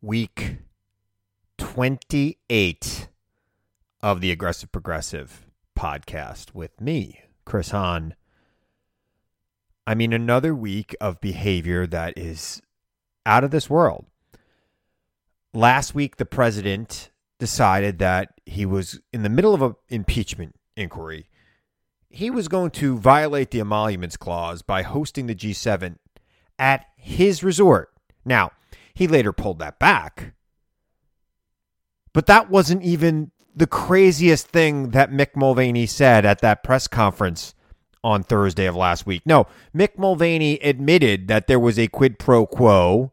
week 28 of the Aggressive Progressive podcast with me, Chris Hahn. I mean, another week of behavior that is out of this world. Last week, the president decided that he was in the middle of an impeachment inquiry. He was going to violate the emoluments clause by hosting the G7 at his resort. Now, he later pulled that back. But that wasn't even the craziest thing that Mick Mulvaney said at that press conference on Thursday of last week. No, Mick Mulvaney admitted that there was a quid pro quo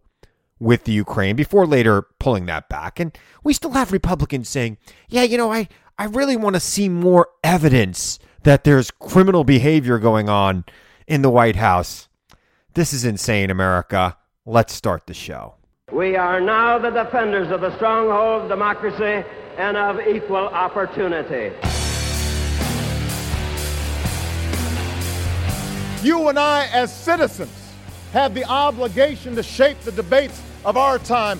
with the Ukraine before later pulling that back. And we still have Republicans saying, yeah, you know, I, I really want to see more evidence that there's criminal behavior going on in the White House. This is insane, America. Let's start the show. We are now the defenders of the stronghold of democracy and of equal opportunity. You and I, as citizens, have the obligation to shape the debates of our time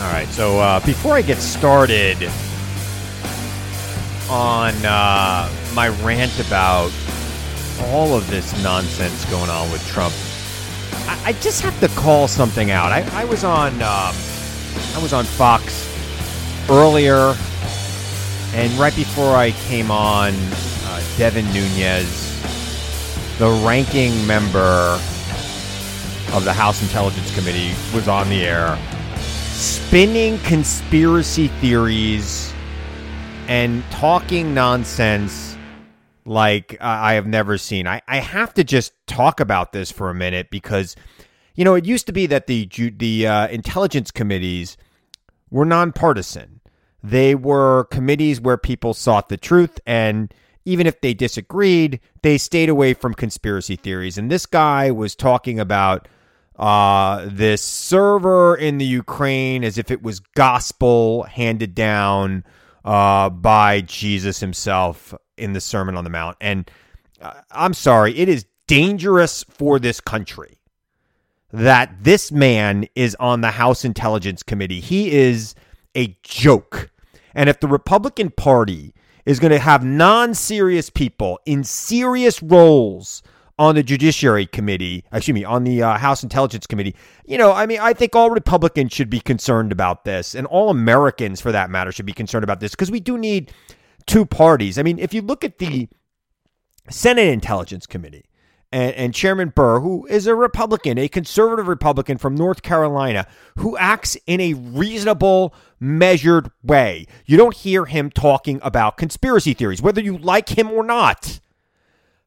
All right. So uh, before I get started on uh, my rant about all of this nonsense going on with Trump, I, I just have to call something out. I, I was on um, I was on Fox earlier, and right before I came on, uh, Devin Nunes, the ranking member of the House Intelligence Committee, was on the air spinning conspiracy theories and talking nonsense like I have never seen. I, I have to just talk about this for a minute because, you know, it used to be that the the uh, intelligence committees were nonpartisan. They were committees where people sought the truth, and even if they disagreed, they stayed away from conspiracy theories. And this guy was talking about uh, this server in the Ukraine as if it was gospel handed down uh, by Jesus himself in the Sermon on the Mount. And uh, I'm sorry, it is dangerous for this country that this man is on the House Intelligence Committee. He is a joke. And if the Republican Party is going to have non serious people in serious roles on the Judiciary Committee, excuse me, on the uh, House Intelligence Committee. You know, I mean, I think all Republicans should be concerned about this, and all Americans, for that matter, should be concerned about this because we do need two parties. I mean, if you look at the Senate Intelligence Committee, and, and, Chairman Burr, who is a Republican, a conservative Republican from North Carolina, who acts in a reasonable, measured way. You don't hear him talking about conspiracy theories, whether you like him or not.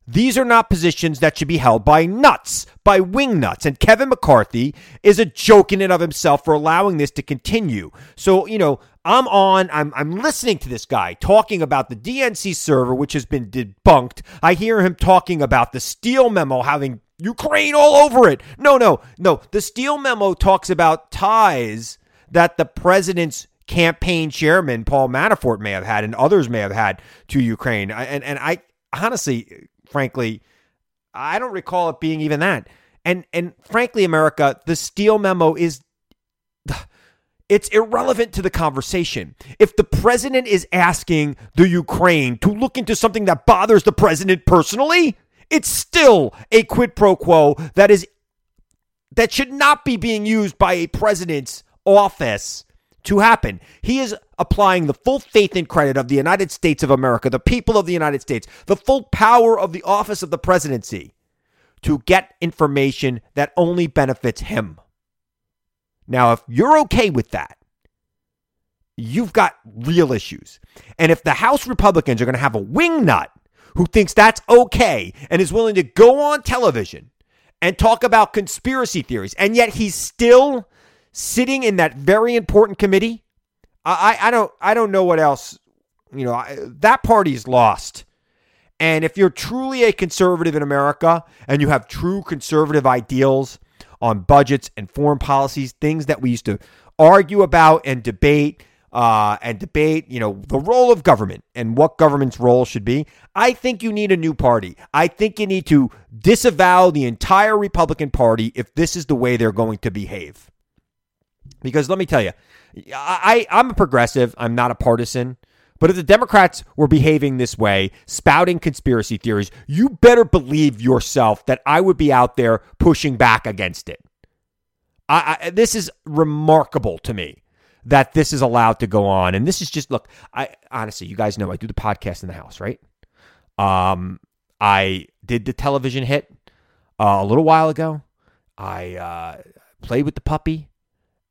These are not positions that should be held by nuts, by wing nuts. And Kevin McCarthy is a joke in and of himself for allowing this to continue. So, you know, I'm on, I'm, I'm listening to this guy talking about the DNC server, which has been debunked. I hear him talking about the Steele memo having Ukraine all over it. No, no, no. The Steele memo talks about ties that the president's campaign chairman, Paul Manafort, may have had and others may have had to Ukraine. And, and I honestly, frankly, I don't recall it being even that. And and frankly, America, the Steele memo is it's irrelevant to the conversation. If the president is asking the Ukraine to look into something that bothers the president personally, it's still a quid pro quo that is that should not be being used by a president's office to happen. He is applying the full faith and credit of the United States of America, the people of the United States, the full power of the office of the presidency to get information that only benefits him. Now, if you're okay with that, you've got real issues. And if the House Republicans are going to have a wingnut who thinks that's okay and is willing to go on television and talk about conspiracy theories, and yet he's still sitting in that very important committee, I, I, don't I don't know what else. You know, I, that party's lost. And if you're truly a conservative in America and you have true conservative ideals on budgets and foreign policies, things that we used to argue about and debate uh, and debate, you know, the role of government and what government's role should be. I think you need a new party. I think you need to disavow the entire Republican Party if this is the way they're going to behave. Because let me tell you, I, I'm a progressive. I'm not a partisan. But if the Democrats were behaving this way, spouting conspiracy theories, you better believe yourself that I would be out there pushing back against it. I, I, this is remarkable to me that this is allowed to go on. And this is just look, I honestly, you guys know I do the podcast in the house, right? Um, I did the television hit uh, a little while ago. I uh, played with the puppy,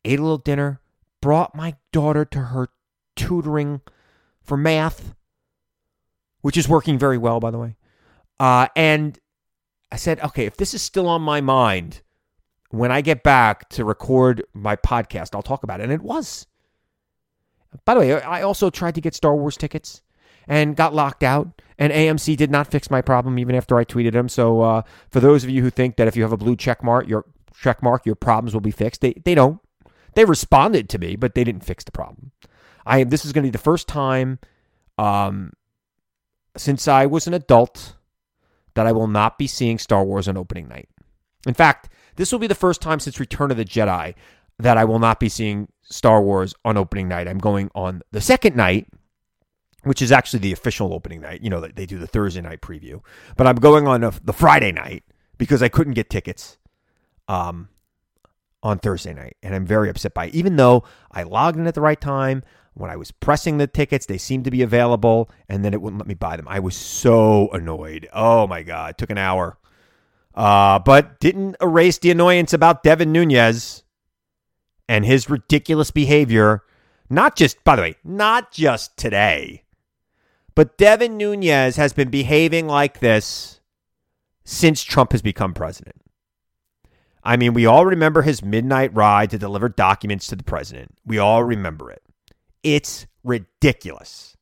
ate a little dinner, brought my daughter to her tutoring for math, which is working very well, by the way. Uh, and I said, okay, if this is still on my mind, when I get back to record my podcast, I'll talk about it. And it was. By the way, I also tried to get Star Wars tickets and got locked out. And AMC did not fix my problem even after I tweeted them. So uh, for those of you who think that if you have a blue check mark, your check mark, your problems will be fixed, they they don't. They responded to me, but they didn't fix the problem. I this is going to be the first time um, since I was an adult that I will not be seeing Star Wars on opening night. In fact, this will be the first time since Return of the Jedi that I will not be seeing Star Wars on opening night. I'm going on the second night, which is actually the official opening night. You know, they do the Thursday night preview, but I'm going on the Friday night because I couldn't get tickets um, on Thursday night, and I'm very upset by it. Even though I logged in at the right time, when I was pressing the tickets, they seemed to be available, and then it wouldn't let me buy them. I was so annoyed. Oh my god, it took an hour. Uh, but didn't erase the annoyance about Devin Nunes and his ridiculous behavior. Not just, by the way, not just today, but Devin Nunes has been behaving like this since Trump has become president. I mean, we all remember his midnight ride to deliver documents to the president. We all remember it. It's ridiculous.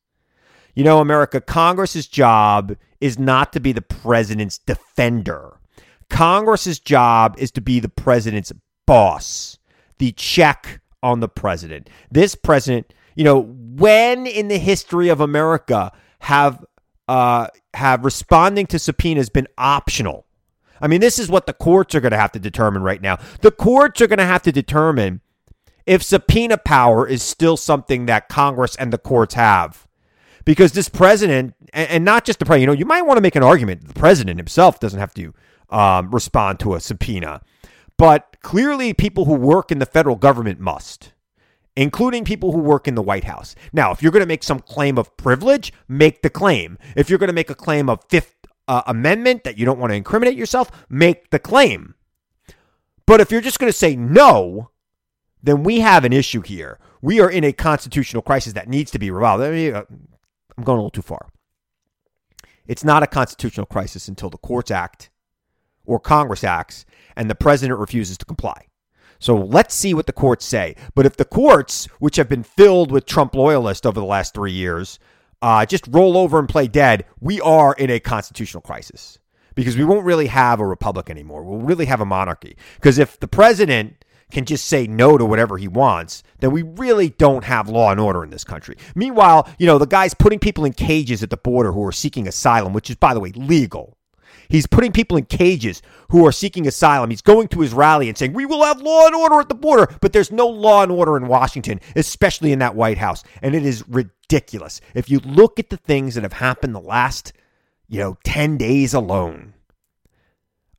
You know, America, Congress's job is not to be the president's defender. Congress's job is to be the president's boss, the check on the president. This president, you know, when in the history of America have uh, have responding to subpoenas been optional? I mean, this is what the courts are going to have to determine right now. The courts are going to have to determine if subpoena power is still something that Congress and the courts have. Because this president, and not just the president, you know, you might want to make an argument the president himself doesn't have to um, respond to a subpoena. But clearly, people who work in the federal government must, including people who work in the White House. Now, if you're going to make some claim of privilege, make the claim. If you're going to make a claim of Fifth uh, Amendment that you don't want to incriminate yourself, make the claim. But if you're just going to say no, then we have an issue here. We are in a constitutional crisis that needs to be resolved. I mean, uh, I'm going a little too far. It's not a constitutional crisis until the courts act or Congress acts and the president refuses to comply. So let's see what the courts say. But if the courts, which have been filled with Trump loyalists over the last three years, uh, just roll over and play dead, we are in a constitutional crisis because we won't really have a republic anymore. We'll really have a monarchy. Because if the president can just say no to whatever he wants, then we really don't have law and order in this country. Meanwhile, you know, the guy's putting people in cages at the border who are seeking asylum, which is, by the way, legal. He's putting people in cages who are seeking asylum. He's going to his rally and saying, We will have law and order at the border. But there's no law and order in Washington, especially in that White House. And it is ridiculous. If you look at the things that have happened the last, you know, 10 days alone,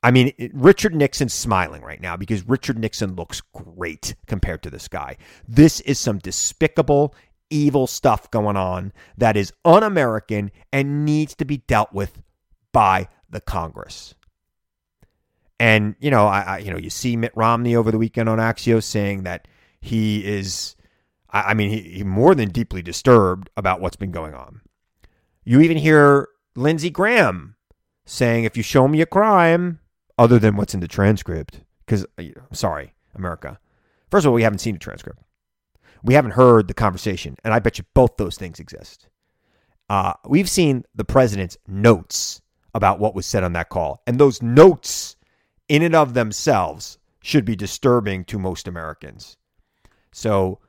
I mean, Richard Nixon's smiling right now because Richard Nixon looks great compared to this guy. This is some despicable, evil stuff going on that is un American and needs to be dealt with by the Congress. And, you know, I, I, you know, you see Mitt Romney over the weekend on Axios saying that he is, I, I mean, he, he more than deeply disturbed about what's been going on. You even hear Lindsey Graham saying, if you show me a crime, other than what's in the transcript, because, I'm sorry, America. First of all, we haven't seen a transcript. We haven't heard the conversation, and I bet you both those things exist. Uh, we've seen the president's notes about what was said on that call, and those notes, in and of themselves, should be disturbing to most Americans. So,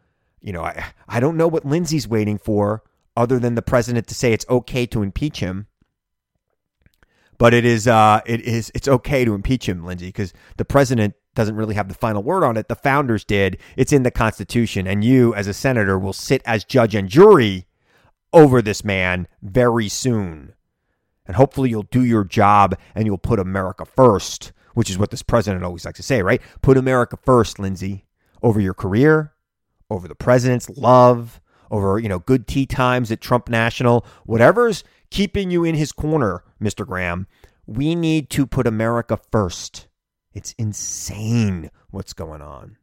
you know, I I don't know what Lindsey's waiting for, other than the president to say it's okay to impeach him. But it is uh it is it's okay to impeach him, Lindsey, because the president doesn't really have the final word on it. The founders did. It's in the Constitution, and you, as a senator, will sit as judge and jury over this man very soon. And hopefully you'll do your job and you'll put America first, which is what this president always likes to say, right? Put America first, Lindsey, over your career, over the president's love, over, you know, good tea times at Trump National, whatever's keeping you in his corner, Mr. Graham. We need to put America first. It's insane what's going on.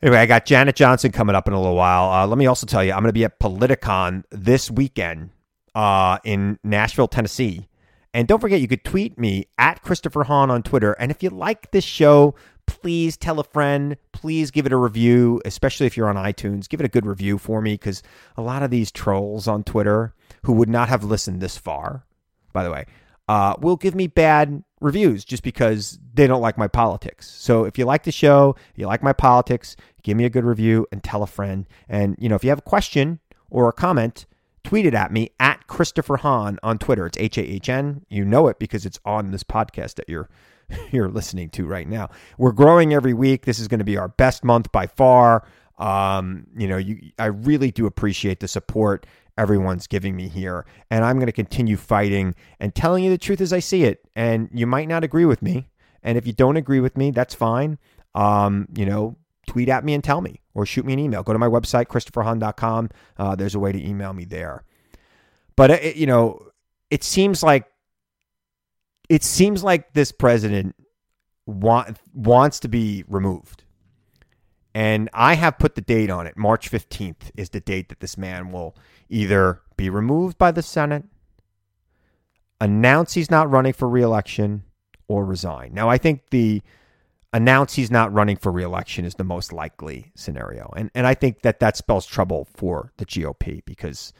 Anyway, I got Janet Johnson coming up in a little while. Uh, let me also tell you, I'm going to be at Politicon this weekend uh, in Nashville, Tennessee. And don't forget, you could tweet me at Christopher Hahn on Twitter. And if you like this show, please tell a friend. Please give it a review, especially if you're on iTunes. Give it a good review for me because a lot of these trolls on Twitter who would not have listened this far, by the way, uh, will give me bad reviews just because they don't like my politics. So if you like the show, you like my politics, give me a good review and tell a friend. And, you know, if you have a question or a comment, tweet it at me at Christopher Hahn on Twitter. It's H A H N. You know it because it's on this podcast that you're you're listening to right now. We're growing every week. This is going to be our best month by far. Um, you know, you I really do appreciate the support everyone's giving me here. And I'm going to continue fighting and telling you the truth as I see it. And you might not agree with me. And if you don't agree with me, that's fine. Um, you know, tweet at me and tell me or shoot me an email. Go to my website, christopherhahn.com. Uh, there's a way to email me there. But, it, you know, it seems like it seems like this president want, wants to be removed. And I have put the date on it. March 15th is the date that this man will either be removed by the Senate, announce he's not running for reelection, or resign. Now, I think the announce he's not running for reelection is the most likely scenario. And, and I think that that spells trouble for the GOP because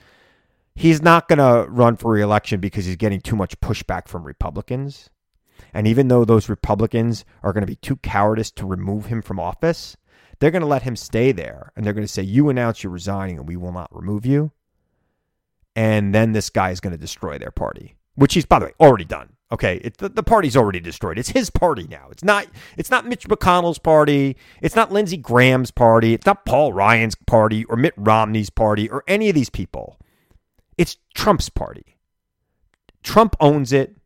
he's not going to run for reelection because he's getting too much pushback from Republicans. And even though those Republicans are going to be too cowardice to remove him from office, they're going to let him stay there and they're going to say, You announce you're resigning and we will not remove you. And then this guy is going to destroy their party, which he's, by the way, already done. Okay, it, the, the party's already destroyed. It's his party now. It's not. It's not Mitch McConnell's party. It's not Lindsey Graham's party. It's not Paul Ryan's party or Mitt Romney's party or any of these people. It's Trump's party. Trump owns it.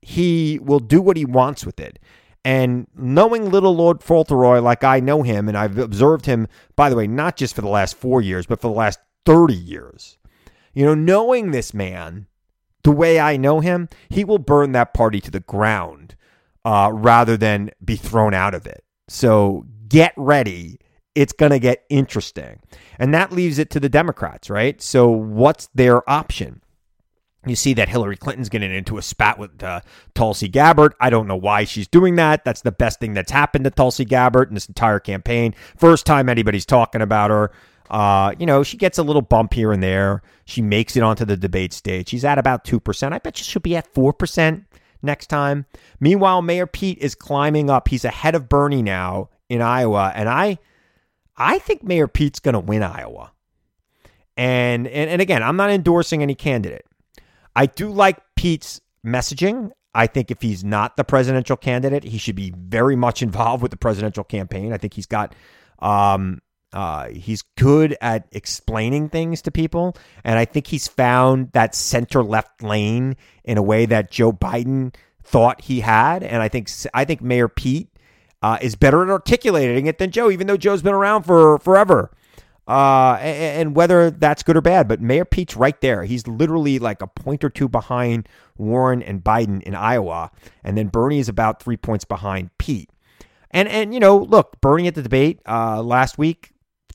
He will do what he wants with it. And knowing little Lord Fauntleroy like I know him, and I've observed him, by the way, not just for the last four years, but for the last 30 years, you know, knowing this man the way I know him, he will burn that party to the ground uh, rather than be thrown out of it. So get ready. It's going to get interesting. And that leaves it to the Democrats, right? So what's their option? You see that Hillary Clinton's getting into a spat with uh, Tulsi Gabbard. I don't know why she's doing that. That's the best thing that's happened to Tulsi Gabbard in this entire campaign. First time anybody's talking about her. Uh, you know, she gets a little bump here and there. She makes it onto the debate stage. She's at about 2%. I bet she should be at 4% next time. Meanwhile, Mayor Pete is climbing up. He's ahead of Bernie now in Iowa. And I I think Mayor Pete's going to win Iowa. And, and and again, I'm not endorsing any candidate. I do like Pete's messaging. I think if he's not the presidential candidate, he should be very much involved with the presidential campaign. I think he's got um, uh, he's good at explaining things to people, and I think he's found that center left lane in a way that Joe Biden thought he had, and I think I think Mayor Pete uh, is better at articulating it than Joe, even though Joe's been around for forever. Uh, and, whether that's good or bad, but Mayor Pete's right there. He's literally like a point or two behind Warren and Biden in Iowa, and then Bernie is about three points behind Pete. And and you know, look, Bernie at the debate uh, last week,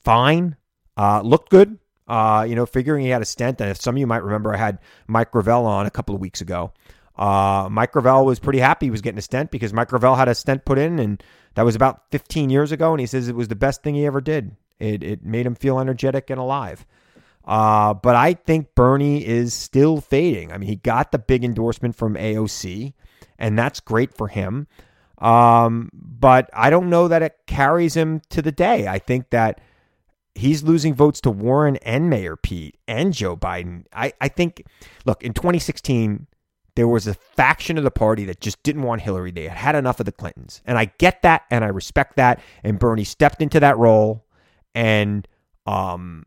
fine, uh, looked good. Uh, you know, figuring he had a stent, and if some of you might remember, I had Mike Gravel on a couple of weeks ago. Uh, Mike Gravel was pretty happy he was getting a stent because Mike Gravel had a stent put in, and that was about 15 years ago, and he says it was the best thing he ever did. It it made him feel energetic and alive. Uh, but I think Bernie is still fading. I mean, he got the big endorsement from AOC, and that's great for him. Um, but I don't know that it carries him to the day. I think that he's losing votes to Warren and Mayor Pete and Joe Biden. I, I think, look, in 2016, there was a faction of the party that just didn't want Hillary. They had had enough of the Clintons. And I get that and I respect that. And Bernie stepped into that role and um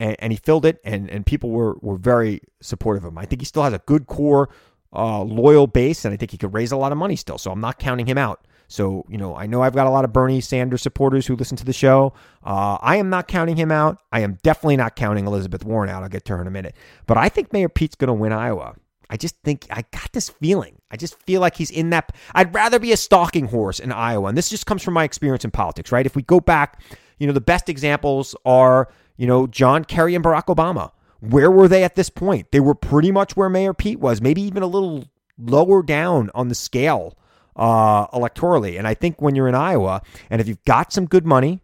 and, and he filled it and, and people were, were very supportive of him. I think he still has a good core uh, loyal base and I think he could raise a lot of money still. So I'm not counting him out. So, you know, I know I've got a lot of Bernie Sanders supporters who listen to the show. Uh, I am not counting him out. I am definitely not counting Elizabeth Warren out. I'll get to her in a minute. But I think Mayor Pete's going to win Iowa. I just think I got this feeling. I just feel like he's in that. I'd rather be a stalking horse in Iowa. And this just comes from my experience in politics, right? If we go back, you know, the best examples are, you know, John Kerry and Barack Obama. Where were they at this point? They were pretty much where Mayor Pete was, maybe even a little lower down on the scale uh, electorally. And I think when you're in Iowa, and if you've got some good money,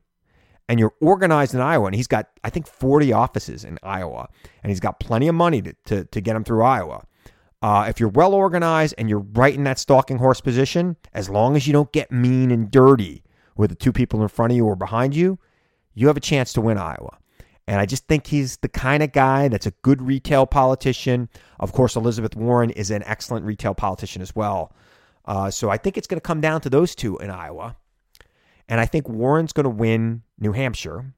and you're organized in Iowa, and he's got, I think, 40 offices in Iowa, and he's got plenty of money to, to, to get him through Iowa. Uh, if you're well organized and you're right in that stalking horse position, as long as you don't get mean and dirty with the two people in front of you or behind you, you have a chance to win Iowa. And I just think he's the kind of guy that's a good retail politician. Of course, Elizabeth Warren is an excellent retail politician as well. Uh, so I think it's going to come down to those two in Iowa. And I think Warren's going to win New Hampshire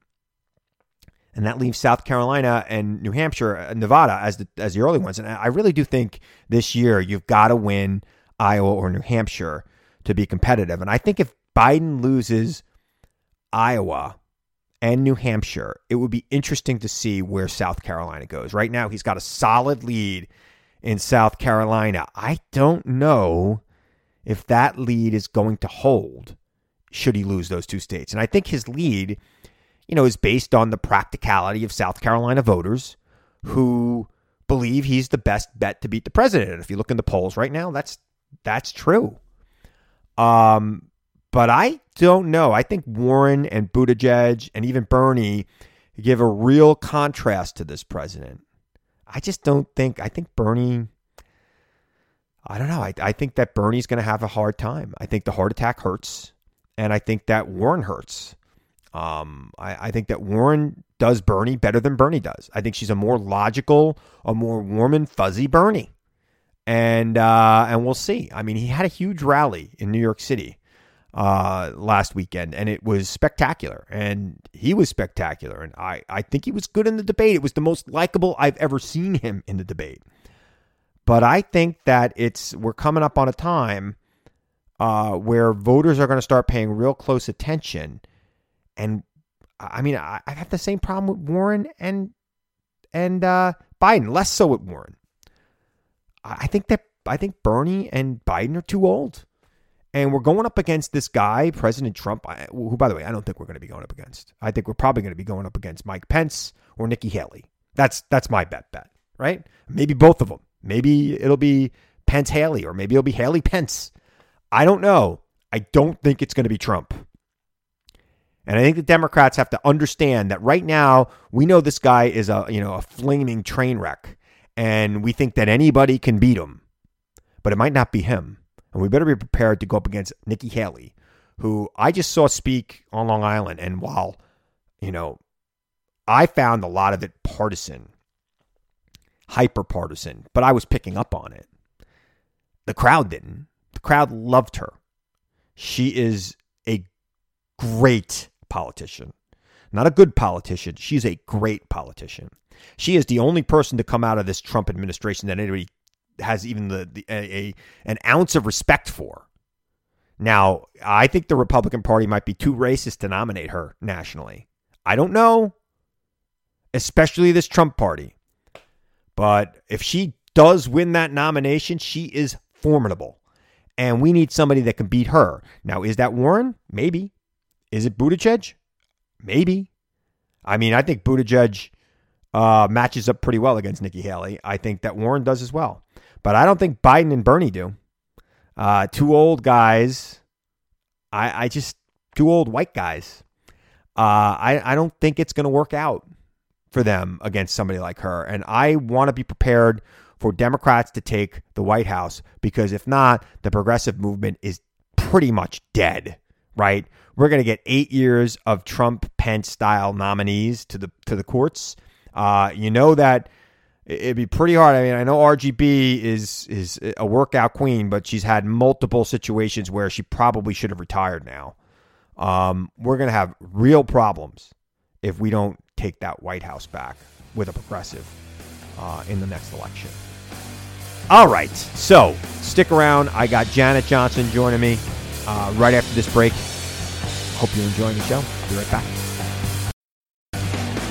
and that leaves South Carolina and New Hampshire, uh, Nevada as the as the early ones. And I really do think this year you've got to win Iowa or New Hampshire to be competitive. And I think if Biden loses Iowa and New Hampshire, it would be interesting to see where South Carolina goes. Right now, he's got a solid lead in South Carolina. I don't know if that lead is going to hold should he lose those two states. And I think his lead you know, is based on the practicality of South Carolina voters who believe he's the best bet to beat the president. And if you look in the polls right now, that's that's true. Um, but I don't know. I think Warren and Buttigieg and even Bernie give a real contrast to this president. I just don't think. I think Bernie. I don't know. I, I think that Bernie's going to have a hard time. I think the heart attack hurts, and I think that Warren hurts. Um, I, I, think that Warren does Bernie better than Bernie does. I think she's a more logical, a more warm and fuzzy Bernie, and uh, and we'll see. I mean, he had a huge rally in New York City uh, last weekend, and it was spectacular. And he was spectacular, and I I think he was good in the debate. It was the most likable I've ever seen him in the debate. But I think that it's we're coming up on a time uh, where voters are going to start paying real close attention and I mean, I, I have the same problem with Warren and and uh, Biden, less so with Warren. I think that I think Bernie and Biden are too old. And we're going up against this guy, President Trump, who, by the way, I don't think we're going to be going up against. I think we're probably going to be going up against Mike Pence or Nikki Haley. That's that's my bet, bet, right? Maybe both of them. Maybe it'll be Pence Haley, or maybe it'll be Haley Pence. I don't know. I don't think it's going to be Trump. And I think the Democrats have to understand that right now we know this guy is a you know a flaming train wreck, and we think that anybody can beat him, but it might not be him. And we better be prepared to go up against Nikki Haley, who I just saw speak on Long Island. And while you know, I found a lot of it partisan, hyper partisan, but I was picking up on it. The crowd didn't. The crowd loved her. She is a great politician. Not a good politician. She's a great politician. She is the only person to come out of this Trump administration that anybody has even the, the a, a an ounce of respect for. Now, I think the Republican Party might be too racist to nominate her nationally. I don't know, especially this Trump party. But if she does win that nomination, she is formidable. And we need somebody that can beat her. Now, is that Warren? Maybe. Is it Buttigieg? Maybe. I mean, I think Buttigieg uh, matches up pretty well against Nikki Haley. I think that Warren does as well. But I don't think Biden and Bernie do. Uh, two old guys. I, I just, two old white guys. Uh, I, I don't think it's going to work out for them against somebody like her. And I want to be prepared for Democrats to take the White House because if not, the progressive movement is pretty much dead, right? We're going to get eight years of Trump Pence style nominees to the to the courts. Uh, you know that it'd be pretty hard. I mean, I know RGB is is a workout queen, but she's had multiple situations where she probably should have retired now. Um, we're going to have real problems if we don't take that White House back with a progressive uh, in the next election. All right, so stick around. I got Janet Johnson joining me uh, right after this break. Hope you're enjoying the show. Be right back.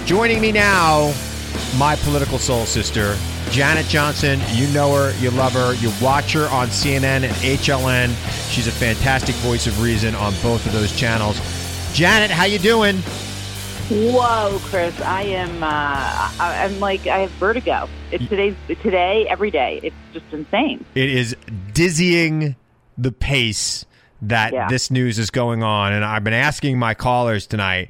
Joining me now, my political soul sister, Janet Johnson. You know her, you love her, you watch her on CNN and HLN. She's a fantastic voice of reason on both of those channels. Janet, how you doing? Whoa, Chris! I am. Uh, I, I'm like I have vertigo. It's today's today every day. It's just insane. It is dizzying the pace that Yeah. this news is going on, and I've been asking my callers tonight: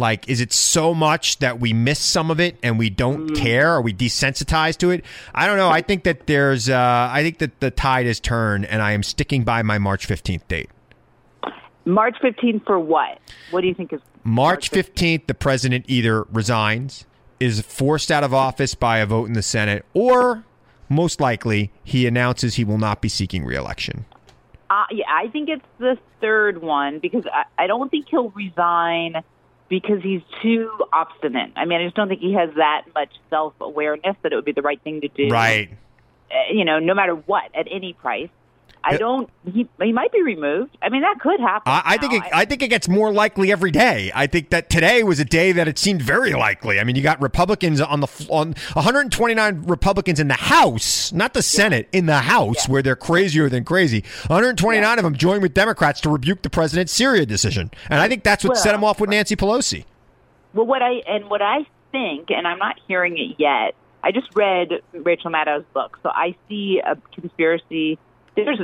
Like, is it so much that we miss some of it and we don't care? Are we desensitized to it? I don't know. I think that there's, uh, I think that the tide has turned and I am sticking by my March 15th date. March 15th for what? What do you think is March 15th, the president either resigns, is forced out of office by a vote in the Senate, or most likely he announces he will not be seeking reelection. Uh, yeah, I think it's the third one because I, I don't think he'll resign because he's too obstinate. I mean, I just don't think he has that much self awareness that it would be the right thing to do. Right. Uh, you know, no matter what, at any price. I don't. He he might be removed. I mean, that could happen. I, I think it, I think it gets more likely every day. I think that today was a day that it seemed very likely. I mean, you got Republicans on the on 129 Republicans in the House, not the Senate, in the House, where they're crazier than crazy. 129 of them joined with Democrats to rebuke the president's Syria decision, and I think that's what set Well, him off with Nancy Pelosi. Well, what I and what I think, and I'm not hearing it yet. I just read Rachel Maddow's book, so I see a conspiracy. There's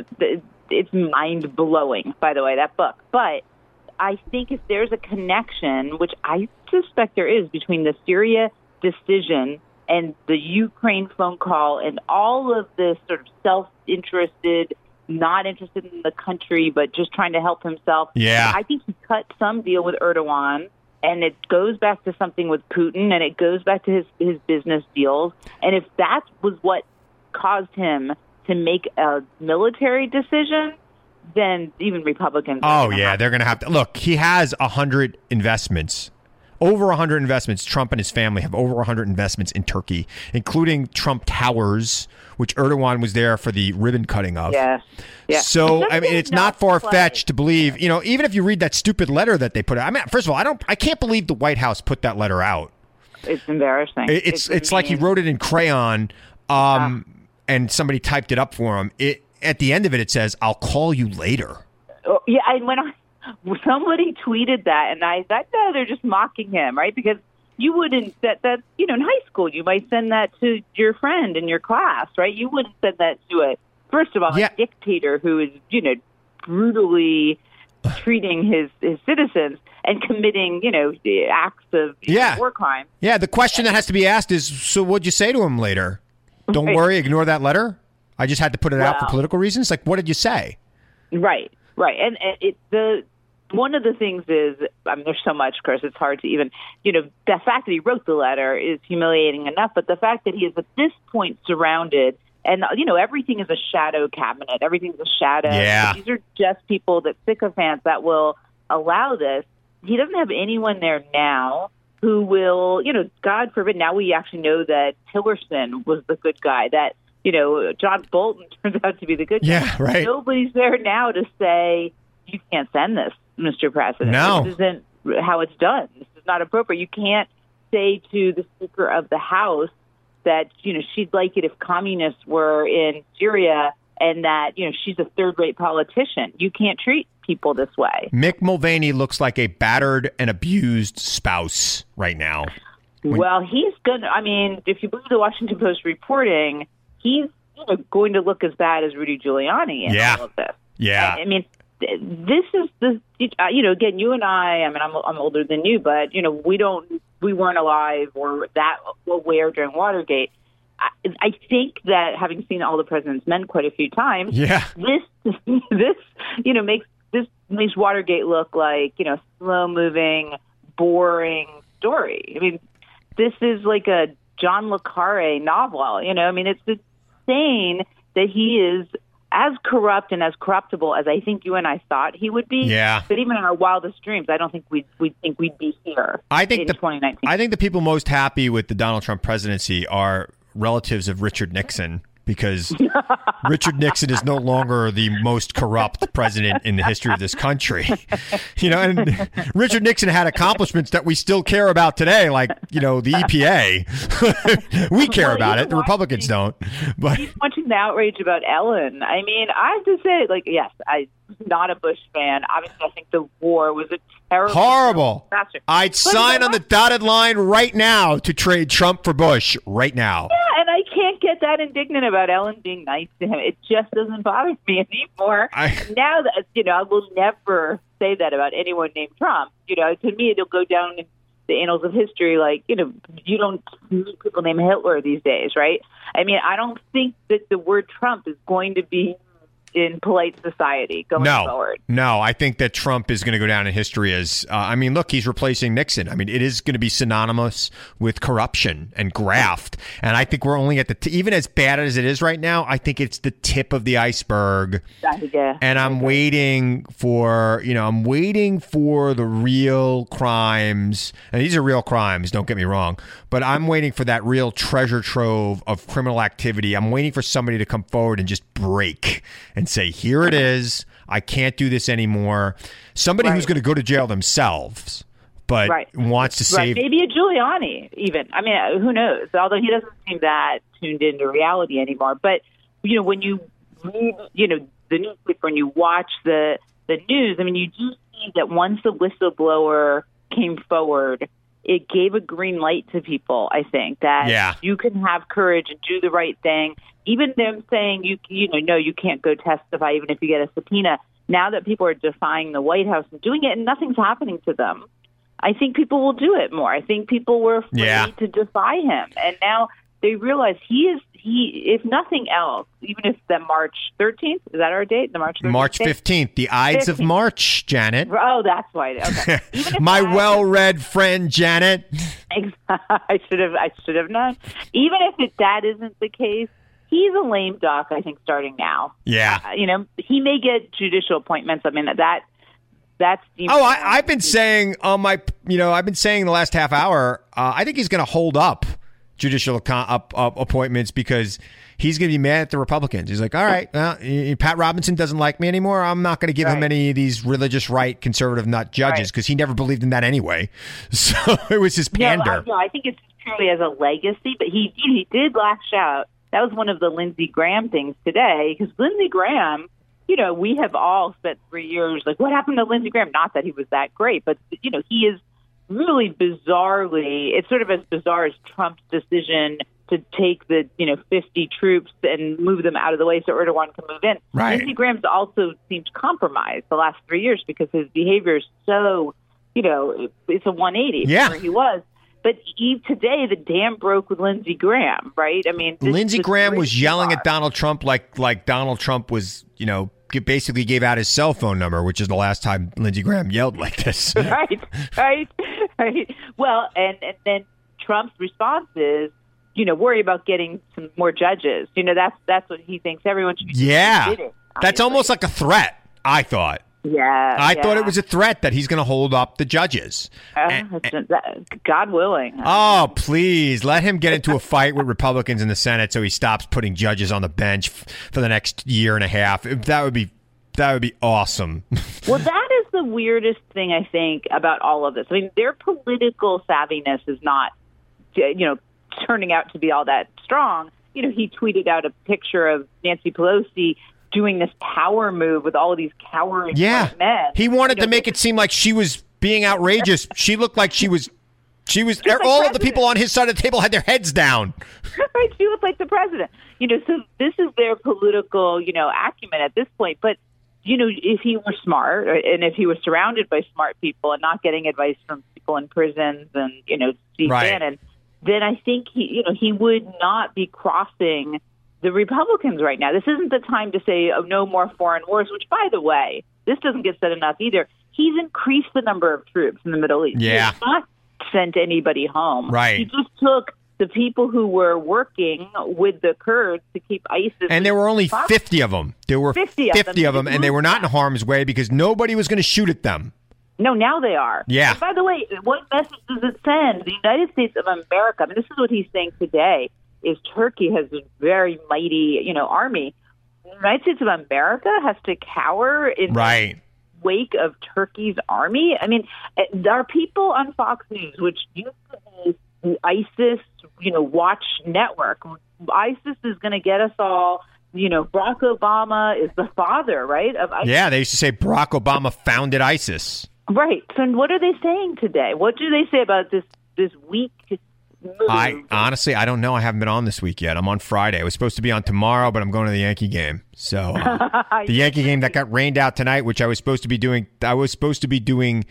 it's mind blowing, by the way, that book. But I think if there's a connection, which I suspect there is, between the Syria decision and the Ukraine phone call and all of this sort of self interested, not interested in the country, but just trying to help himself. Yeah. I think he cut some deal with Erdogan. And it goes back to something with Putin, and it goes back to his his business deals. And if that was what caused him to make a military decision, then even Republicans. Oh yeah, they're going to have to look. He has a hundred investments, over a hundred investments. Trump and his family have over a hundred investments in Turkey, including Trump Towers, which Erdogan was there for the ribbon cutting of. Yes. Yeah. So It's I mean, it's not not far fetched to believe. You know, even if you read that stupid letter that they put out. I mean, first of all, I don't. I can't believe the White House put that letter out. It's embarrassing. It- It's it's, like he wrote it in crayon, um, and somebody typed it up for him. It at the end of it, it says, "I'll call you later." Oh, yeah, and when I somebody tweeted that, and I thought, no, they're just mocking him, right? Because you wouldn't that that you know in high school you might send that to your friend in your class, right? You wouldn't send that to a first of all Yeah. a dictator who is you know brutally treating his his citizens and committing you know acts of Yeah. war crimes. Yeah, the question that has to be asked is so what'd you say to him later? Don't Right. worry, ignore that letter. I just had to put it out for political reasons. Like, what did you say? Right, right, and, and it, the one of the things is, I mean, there's so much, Chris. It's hard to even, you know, the fact that he wrote the letter is humiliating enough, but the fact that he is at this point surrounded, and you know, everything is a shadow cabinet. Everything's a shadow. Yeah. These are just people that sycophants that will allow this. He doesn't have anyone there now who will, you know, God forbid. Now we actually know that Tillerson was the good guy. That you know, John Bolton turns out to be the good guy. Yeah, right. Nobody's there now to say you can't send this, Mr. President. No. This isn't how it's done. This is not appropriate. You can't say to the Speaker of the House that, you know, she'd like it if communists were in Syria and that, you know, she's a third rate politician. You can't treat people this way. Mick Mulvaney looks like a battered and abused spouse right now. Well, he's going to, I mean, if you believe the Washington Post reporting, he's you know, going to look as bad as Rudy Giuliani in Yeah. all of this. Yeah. I mean, this is the uh, you know again you and I. I mean, I'm I'm older than you, but you know we don't we weren't alive or that aware during Watergate. I, I think that having seen all the president's men quite a few times, Yeah. this this you know makes this makes Watergate look like you know slow moving, boring story. I mean, this is like a John le Carre novel. You know, I mean, it's insane that he is as corrupt and as corruptible as I think you and I thought he would be. Yeah. But even in our wildest dreams, I don't think we'd we'd think we'd be here. I think in the 2019. I think the people most happy with the Donald Trump presidency are relatives of Richard Nixon because Richard Nixon is no longer the most corrupt president in the history of this country. You know, and Richard Nixon had accomplishments that we still care about today, like you know the EPA. we care Well, about it. The Republicans don't. But watching the outrage about Ellen, I mean, I have to say, like, yes, I'm not a Bush fan. Obviously, I think the war was a terrible, horrible. disaster. I'd But sign on the dotted line right now to trade Trump for Bush right now. Yeah, I get that indignant about Ellen being nice to him. It just doesn't bother me anymore. I- now that you know, I will never say that about anyone named Trump. You know, to me, it'll go down in the annals of history. Like you know, you don't meet people named Hitler these days, right? I mean, I don't think that the word Trump is going to be in polite society going no, forward. No, I think that Trump is going to go down in history as, uh, I mean, look, he's replacing Nixon. I mean, it is going to be synonymous with corruption and graft. And I think we're only at the, t- even as bad as it is right now, I think it's the tip of the iceberg. Yeah. And I'm waiting for, you know, I'm waiting for the real crimes. And these are real crimes, don't get me wrong. But I'm waiting for that real treasure trove of criminal activity. I'm waiting for somebody to come forward and just break and say, here it is. I can't do this anymore. Somebody who's going to go to jail themselves, but Right. wants to Right, save. maybe a Giuliani, even. I mean, who knows? Although he doesn't seem that tuned into reality anymore. But you know, when you read, you know, the newspaper and you watch the the news, I mean, you do see that once the whistleblower came forward, it gave a green light to people. I think that Yeah. you can have courage and do the right thing. Even them saying you, you know, no, you can't go testify, even if you get a subpoena. Now that people are defying the White House and doing it, and nothing's happening to them. I think people will do it more. I think people were afraid Yeah. to defy him, and now they realize he is he. If nothing else, even if the March 13th is that our date, the March 13th March 15th, the Ides of March, Janet. Oh, that's why. Okay, My that- well read friend, Janet. I should have I should have known. Even if it, that isn't the case, he's a lame duck. I think starting now. Yeah. Uh, you know, he may get judicial appointments. I mean that that's Oh, I, I've been saying on my, you know, I've been saying the last half hour. Uh, I think he's going to hold up judicial up, up appointments because he's going to be mad at the Republicans. He's like, all right, well, Pat Robinson doesn't like me anymore. I'm not going to give him any of these religious right conservative nut judges Right. because he never believed in that anyway. So it was his No, I, pander. no, I think it's purely as a legacy. But he he did lash out. That was one of the Lindsey Graham things today because Lindsey Graham, you know, we have all spent three years like, what happened to Lindsey Graham? Not that he was that great, but you know, he is really bizarrely. It's sort of as bizarre as Trump's decision to take the you know 50 troops and move them out of the way so Erdogan can move in. Right. Lindsey Graham's also seemed compromised the last three years because his behavior is so, you know, it's a 180 Yeah. where he was. But he, today, the dam broke with Lindsey Graham, right? I mean, Lindsey Graham was yelling at. Donald Trump like like Donald Trump was, you know, basically gave out his cell phone number, which is the last time Lindsey Graham yelled like this. right, right, right. Well, and and then Trump's response is, you know, worry about getting some more judges. You know, that's that's what he thinks everyone should. be yeah. It, That's almost like a threat, I thought. Yeah, I thought it was a threat that he's going to hold up the judges. Uh, it's- that- God willing. Oh, please let him get into a fight with Republicans in the Senate so he stops putting judges on the bench f- for the next year and a half. That would be that would be awesome. Well, that the weirdest thing I think about all of this. I mean, their political savviness is not, you know, turning out to be all that strong. You know, he tweeted out a picture of Nancy Pelosi doing this power move with all of these cowering yeah. men. He wanted You know, to make it seem like she was being outrageous. she looked like she was she was like all of the people on his side of the table had their heads down. right? She looked like the president. You know, so this is their political, you know, acumen at this point. But you know, if he were smart uh, and if he was surrounded by smart people and not getting advice from people in prisons and you know Steve Right. Bannon, then I think he, you know, he would not be crossing the Republicans right now. This isn't the time to say oh, no more foreign wars. Which, by the way, this doesn't get said enough either. He's increased the number of troops in the Middle East. Yeah. He has not sent anybody home. Right. He just took the people who were working with the Kurds to keep ISIS. And there were only Fuck. 50 of them. There were 50 of them. of them and they were not in harm's way because nobody was going to shoot at them. No, now they are. Yeah. And by the way, what message does it send? The United States of America. I mean, this is what he's saying today. Is Turkey has a very mighty, you know, army. The United States of America has to cower in Right. the wake of Turkey's army. I mean, eh, there are people on Fox News, which used to the ISIS, you know, watch network. ISIS is going to get us all. You know, Barack Obama is the father, right? Of ISIS. Yeah, they used to say Barack Obama founded ISIS. Right. So what are they saying today? What do they say about this this move? I honestly, I don't know. I haven't been on this week yet. I'm on Friday. I was supposed to be on tomorrow, but I'm going to the Yankee game. So uh, the Yankee game that got rained out tonight, which I was supposed to be doing. I was supposed to be doing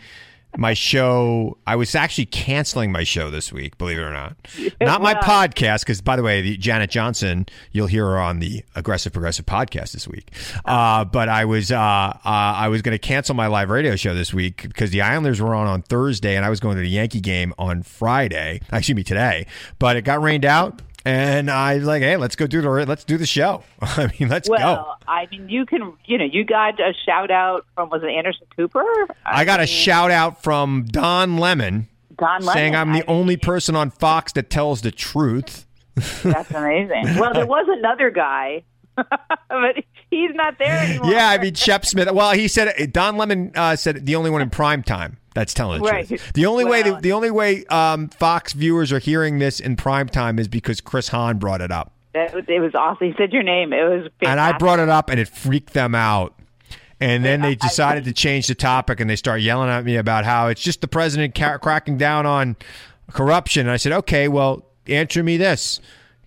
my show. I was actually canceling my show this week. Believe it or not, not my podcast. Because by the way, the Janet Johnson, you'll hear her on the Aggressive Progressive podcast this week. Uh, but I was uh, uh, I was going to cancel my live radio show this week because the Islanders were on on Thursday, and I was going to the Yankee game on Friday. Excuse me, today. But it got rained out. And I was like, "Hey, let's go do the let's do the show. I mean, let's go." well, I mean, you can, you know, you got a shout out from was it Anderson Cooper? I got a shout out from Don Lemon Don Lemon. saying I'm the I- only person on Fox that tells the truth. That's amazing. well, there was another guy, but he's not there anymore. Yeah, I mean Shep Smith. Well, he said Don Lemon uh, said the only one in prime time. That's telling the Right. truth. The only way Well- the, the only way um, Fox viewers are hearing this in prime time is because Chris Hahn brought it up, It, was- it was awesome. He said your name. It was fantastic. and I brought it up, and it freaked them out. And then they decided to change the topic, and they start yelling at me about how it's just the president ca- cracking down on corruption. And I said, okay, well, answer me this: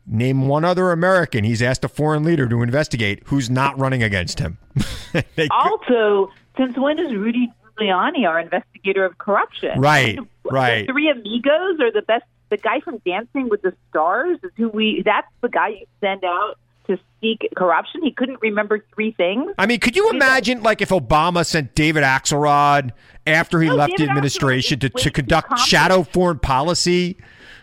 name one other American he's asked a foreign leader to investigate who's not running against him. Also, since when is Rudy Giuliani our investigator of corruption? Right, The right. Three Amigos are the best. The guy from Dancing with the Stars is who we. That's the guy you send out to seek corruption. He couldn't remember three things. I mean, could you imagine, like, if Obama sent David Axelrod after he No, left the administration to, to conduct shadow foreign policy?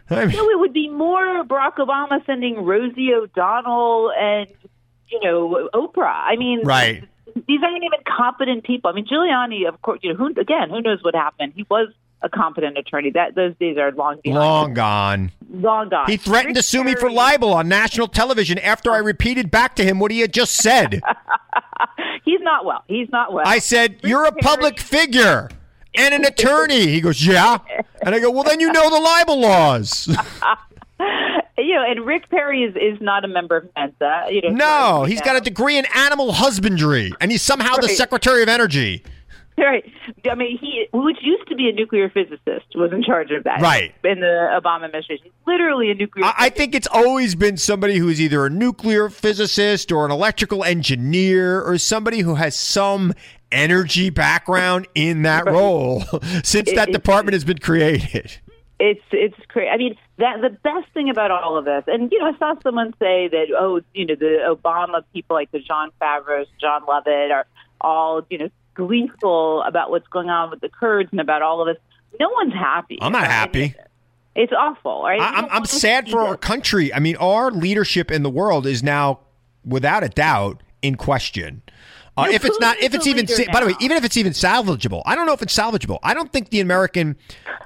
I mean, No, it would be more Barack Obama sending Rosie O'Donnell and you know Oprah. I mean, Right. These aren't even competent people. I mean, Giuliani, of course. You know, who again? Who knows what happened? He was a competent attorney. That those days are long behind. long gone. long gone. He threatened to Rick sue me for libel on national television after I repeated back to him what he had just said. He's not well. He's not well. I said, You're a public figure and an attorney. He goes, Yeah. And I go, Well, then you know the libel laws. you know, and Rick Perry is, is not a member of Mensa. You know, No, he's you got a degree in animal husbandry, and he's somehow the Secretary of Energy. Right. I mean, he, which used to be a nuclear physicist, was in charge of that. Right. In the Obama administration. Literally a nuclear I, I think it's always been somebody who's either a nuclear physicist or an electrical engineer or somebody who has some energy background in that role since It- that it- department has been created. It's it's crazy. I mean, that the best thing about all of this, and you know, I saw someone say that oh, you know, the Obama people like the Jon Favreau, Jon Lovett are all you know gleeful about what's going on with the Kurds and about all of this. No one's happy. I'm not happy. It's awful, right? I, I'm, I'm sad for our country. I mean, our leadership in the world is now, without a doubt, in question. Uh, if it's not, if it's even, sa- by the way, even if it's even salvageable, I don't know if it's salvageable. I don't think the American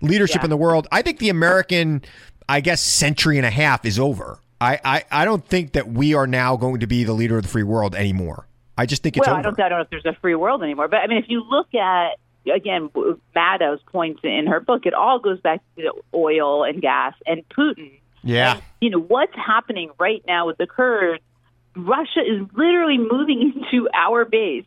leadership Yeah. in the world. I think the American, I guess, century and a half is over. I, I, I don't think that we are now going to be the leader of the free world anymore. I just think it's well, over. I don't, I don't know if there's a free world anymore. But I mean, if you look at again, Maddows points in her book, it all goes back to oil and gas and Putin. yeah. You know what's happening right now with the Kurds. Russia is literally moving into our base.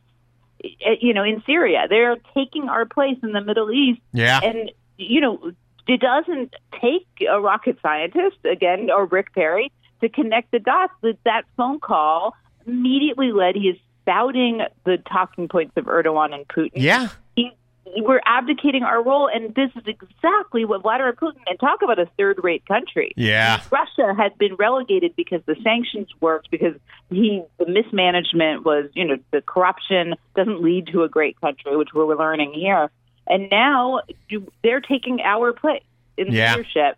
eh, You know, in Syria, they're taking our place in the Middle East. Yeah. and you know, it doesn't take a rocket scientist again or Rick Perry to connect the dots. That that phone call immediately led. He is spouting the talking points of Erdogan and Putin. Yeah. We're abdicating our role, and this is exactly what Vladimir Putin. And talk about a third-rate country. Yeah. Russia had been relegated because the sanctions worked because he the mismanagement was you know the corruption doesn't lead to a great country, which we're learning here. And now they're taking our place in Yeah. leadership.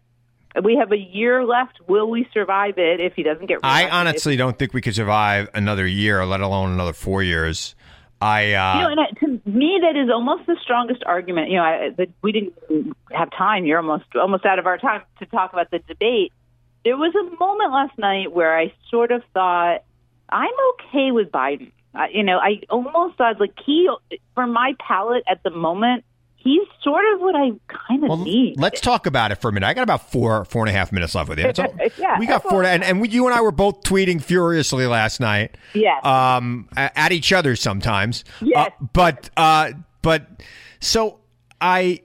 We have a year left. Will we survive it if he doesn't get? I honestly don't think we could survive another year, let alone another four years. I, uh, You know, and to me, that is almost the strongest argument. You know, I, that we didn't have time. You're almost almost out of our time to talk about the debate. There was a moment last night where I sort of thought I'm okay with Biden. Uh, you know, I almost thought like he, for my palate at the moment, he's sort of what I kind of Well, need. let's talk about it for a minute. I got about four, four and a half minutes left with you. All- Yeah, we got four, and, and we, you and I were both tweeting furiously last night. Yes. Um, at each other sometimes. Yes. Uh, but, uh, but so I,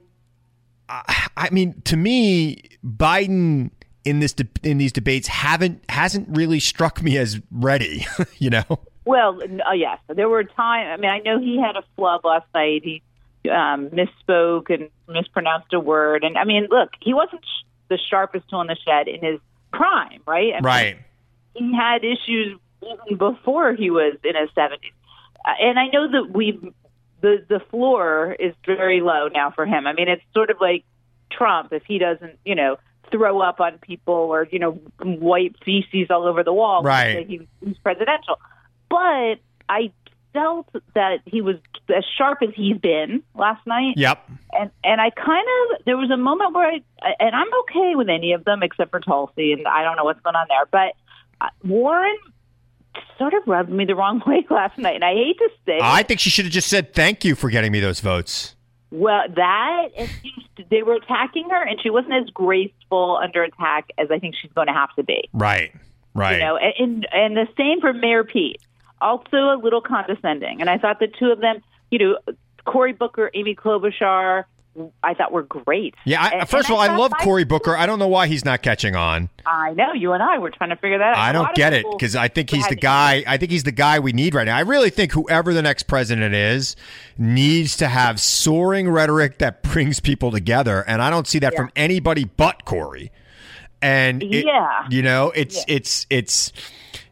I I mean, to me, Biden in this de- in these debates haven't hasn't really struck me as ready. you know. Well, uh, yes, there were times. I mean, I know he had a flub last night. He um, misspoke and mispronounced a word, and I mean, look, he wasn't sh- the sharpest tool in the shed in his prime, right? I mean, Right. He had issues even before he was in his seventies, uh, and I know that we the the floor is very low now for him. I mean, it's sort of like Trump if he doesn't, you know. Throw up on people or you know wipe feces all over the wall. Right. He, he's presidential but I felt that he was as sharp as he's been last night. Yep. And and I kind of there was a moment where I and I'm okay with any of them except for Tulsi and I don't know what's going on there, but uh, Warren sort of rubbed me the wrong way last night, and I hate to say. I think she should have just said thank you for getting me those votes. Well, that and she, they were attacking her, and she wasn't as graceful under attack as I think she's going to have to be. Right. Right. You know, and, and the same for Mayor Pete. Also a little condescending, and I thought the two of them, you know, Cory Booker, Amy Klobuchar, I thought were great. yeah. I, And- first and of all, I thought love Cory Booker. I don't know why he's not catching on. I know you and I were trying to figure that out. I don't get it because I think he's the guy. I think he's the guy we need right now. I really think whoever the next president is needs to have soaring rhetoric that brings people together, and I don't see that from anybody but Cory. And it- Yeah. you know, it's it's it's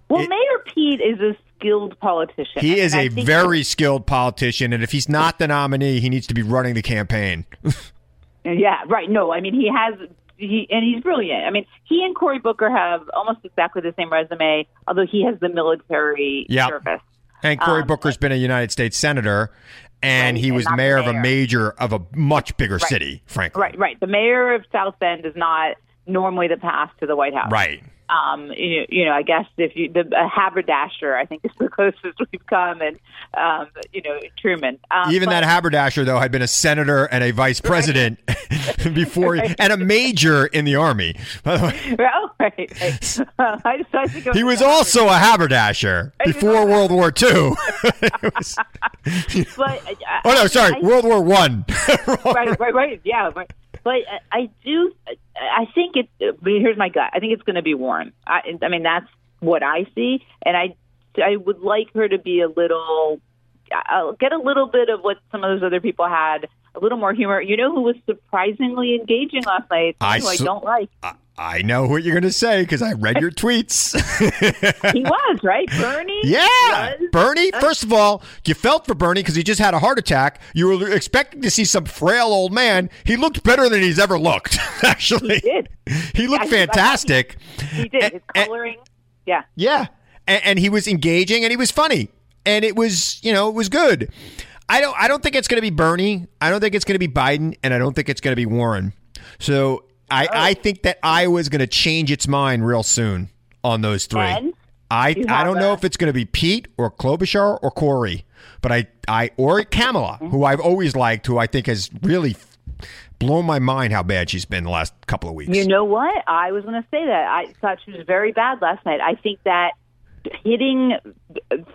Well, it- Mayor Pete is a skilled politician. he is And a very skilled politician, and if he's not the nominee, he needs to be running the campaign. Yeah, right. No, I mean he has he and he's brilliant. I mean, he and Cory Booker have almost exactly the same resume, although he has the military Yep. service. And Cory Um, Booker's been a United States senator, and Right, he was not the mayor of a major of a much bigger city, frankly. Right, right. The mayor of South Bend is not normally the path to the White House. Right. Um, you, you know, I guess if you the a haberdasher, I think is the closest we've come, and um, you know, Truman. Um, Even but- that haberdasher, though, had been a senator and a vice president before, and a major in the army. By the way, Oh, right. right. Uh, I I think of he was also a haberdasher before World War II. Was- But, uh, oh no, sorry, I- World War One. right, right, right. Yeah, but, but I- I do. I think it. but Here's my gut. I think it's going to be Warren. I, I mean, that's what I see, and I, I would like her to be a little. I'll get a little bit of what some of those other people had. A little more humor. You know who was surprisingly engaging last night? I who I don't like. I know what you're going to say because I read your tweets. He was right, Bernie. Yeah, was. Bernie. First of all, you felt for Bernie because he just had a heart attack. You were expecting to see some frail old man. He looked better than he's ever looked. Actually, He did. He looked Yeah, fantastic. He did. His coloring. Yeah. Yeah, and, and he was engaging and he was funny, and it was you know it was good. I don't I don't think it's going to be Bernie. I don't think it's going to be Biden, and I don't think it's going to be Warren. So I oh. I think that Iowa's going to change its mind real soon on those three. And I I don't know if it's going to be Pete or Klobuchar or Cory, but I I or Kamala, mm-hmm. who I've always liked, who I think has really blown my mind how bad she's been the last couple of weeks. You know what? I was going to say that. I thought she was very bad last night. I think that hitting,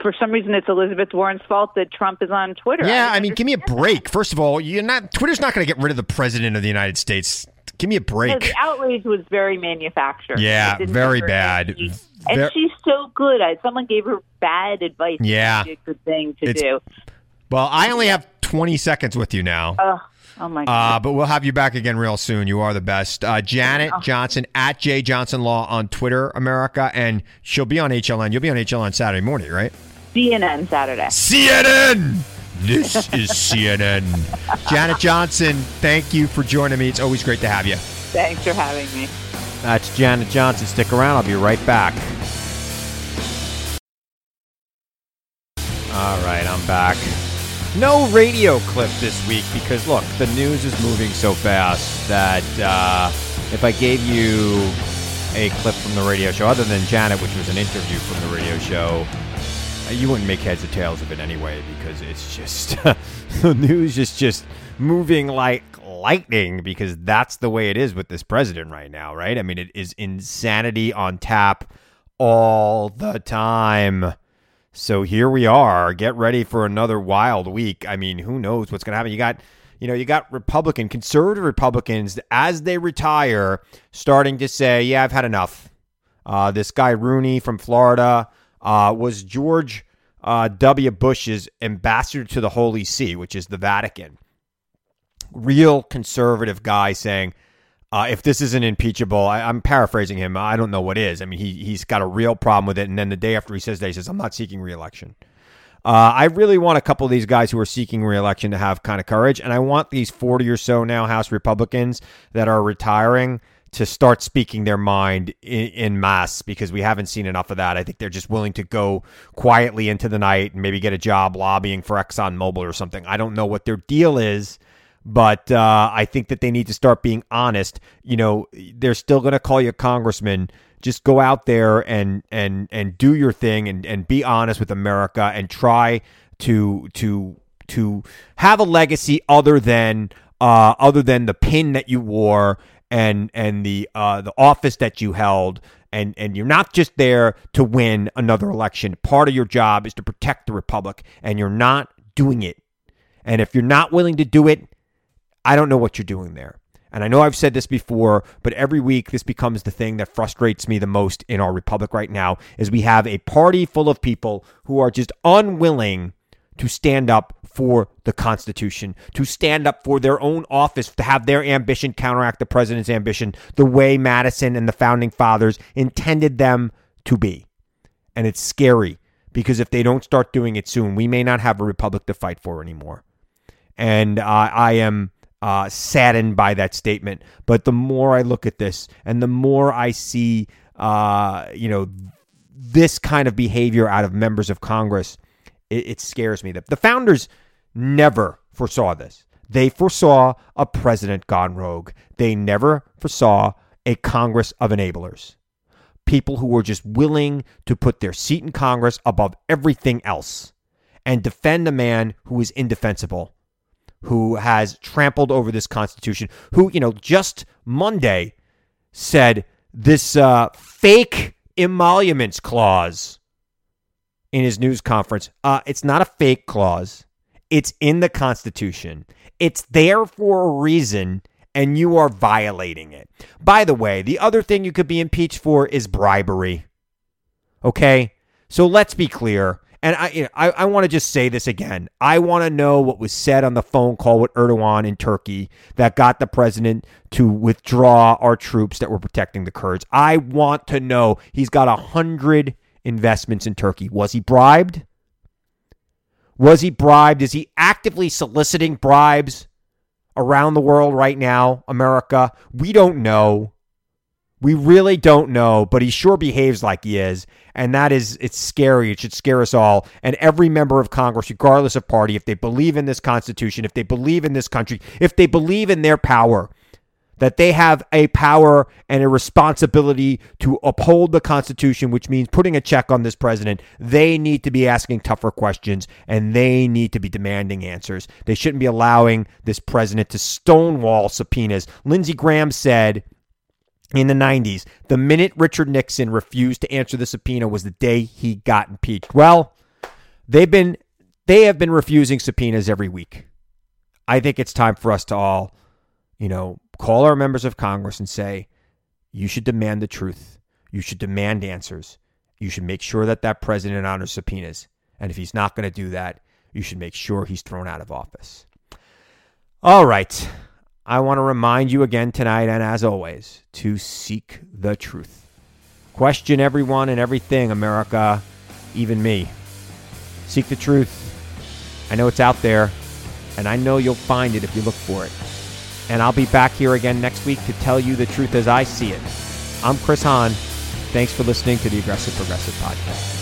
for some reason, it's Elizabeth Warren's fault that Trump is on Twitter. Yeah, don't I mean, give me a break. First of all, you're not Twitter's not going to get rid of the president of the United States. Give me a break. the outrage was very manufactured. Yeah, very bad. any- Ver- and she's so good. I, someone gave her bad advice. Yeah. It would be a good thing to It's- do. Well, I only have 20 seconds with you now. Oh, oh my God. Uh, but we'll have you back again real soon. You are the best. Uh, Janet Johnson at J Johnson Law on Twitter, America, and she'll be on HLN. You'll be on HLN Saturday morning, right? CNN Saturday. CNN. This is CNN. Janet Johnson, thank you for joining me. It's always great to have you. Thanks for having me. That's Janet Johnson. Stick around. I'll be right back. All right, I'm back. No radio clip this week because, look, the news is moving so fast that uh, if I gave you a clip from the radio show, other than Janet, which was an interview from the radio show, you wouldn't make heads or tails of it anyway because it's just the news is just moving like lightning because that's the way it is with this president right now, right? I mean, it is insanity on tap all the time. So here we are. Get ready for another wild week. I mean, who knows what's going to happen? You got, you know, you got Republican, conservative Republicans as they retire, starting to say, "Yeah, I've had enough." Uh, this guy Rooney from Florida uh, was George uh, W. Bush's ambassador to the Holy See, which is the Vatican. Real conservative guy saying, uh, if this isn't impeachable, I, I'm paraphrasing him. I don't know what is. I mean, he he's got a real problem with it. And then the day after he says that, he says, "I'm not seeking reelection." Uh, I really want a couple of these guys who are seeking reelection to have kind of courage, and I want these 40 or so now House Republicans that are retiring to start speaking their mind in, in mass because we haven't seen enough of that. I think they're just willing to go quietly into the night and maybe get a job lobbying for ExxonMobil or something. I don't know what their deal is but uh, I think that they need to start being honest. You know, they're still going to call you a congressman. Just go out there and and and do your thing and and be honest with America and try to to to have a legacy other than uh, other than the pin that you wore and and the uh, the office that you held. And, and you're not just there to win another election. Part of your job is to protect the republic, and you're not doing it. And if you're not willing to do it, I don't know what you're doing there. And I know I've said this before, but every week this becomes the thing that frustrates me the most in our republic right now is we have a party full of people who are just unwilling to stand up for the Constitution, to stand up for their own office, to have their ambition counteract the president's ambition the way Madison and the founding fathers intended them to be. And it's scary because if they don't start doing it soon, we may not have a republic to fight for anymore. And uh, I am uh, saddened by that statement. But the more I look at this and the more I see, uh, you know, this kind of behavior out of members of Congress, it, it scares me. that the founders never foresaw this. They foresaw a president gone rogue. They never foresaw a Congress of enablers. People who were just willing to put their seat in Congress above everything else and defend a man who is indefensible, who has trampled over this Constitution, who, you know, just Monday said this uh, fake emoluments clause in his news conference. Uh, it's not a fake clause. It's in the Constitution. It's there for a reason, and you are violating it. By the way, the other thing you could be impeached for is bribery. Okay? So let's be clear. And I, you know, I, I want to just say this again. I want to know what was said on the phone call with Erdogan in Turkey that got the president to withdraw our troops that were protecting the Kurds. I want to know. He's got a hundred investments in Turkey. Was he bribed? Was he bribed? Is he actively soliciting bribes around the world right now, America? We don't know. We really don't know, but he sure behaves like he is. And that is, it's scary. It should scare us all. And every member of Congress, regardless of party, if they believe in this Constitution, if they believe in this country, if they believe in their power, that they have a power and a responsibility to uphold the Constitution, which means putting a check on this president. They need to be asking tougher questions and they need to be demanding answers. They shouldn't be allowing this president to stonewall subpoenas. Lindsey Graham said in the 90s, the minute Richard Nixon refused to answer the subpoena was the day he got impeached. Well, they've been they have been refusing subpoenas every week. I think it's time for us to all, you know, call our members of Congress and say, you should demand the truth. You should demand answers. You should make sure that that president honors subpoenas. And if he's not going to do that, you should make sure he's thrown out of office. All right. I want to remind you again tonight, and as always, to seek the truth. Question everyone and everything, America, even me. Seek the truth. I know it's out there, and I know you'll find it if you look for it. And I'll be back here again next week to tell you the truth as I see it. I'm Chris Hahn. Thanks for listening to the Aggressive Progressive Podcast.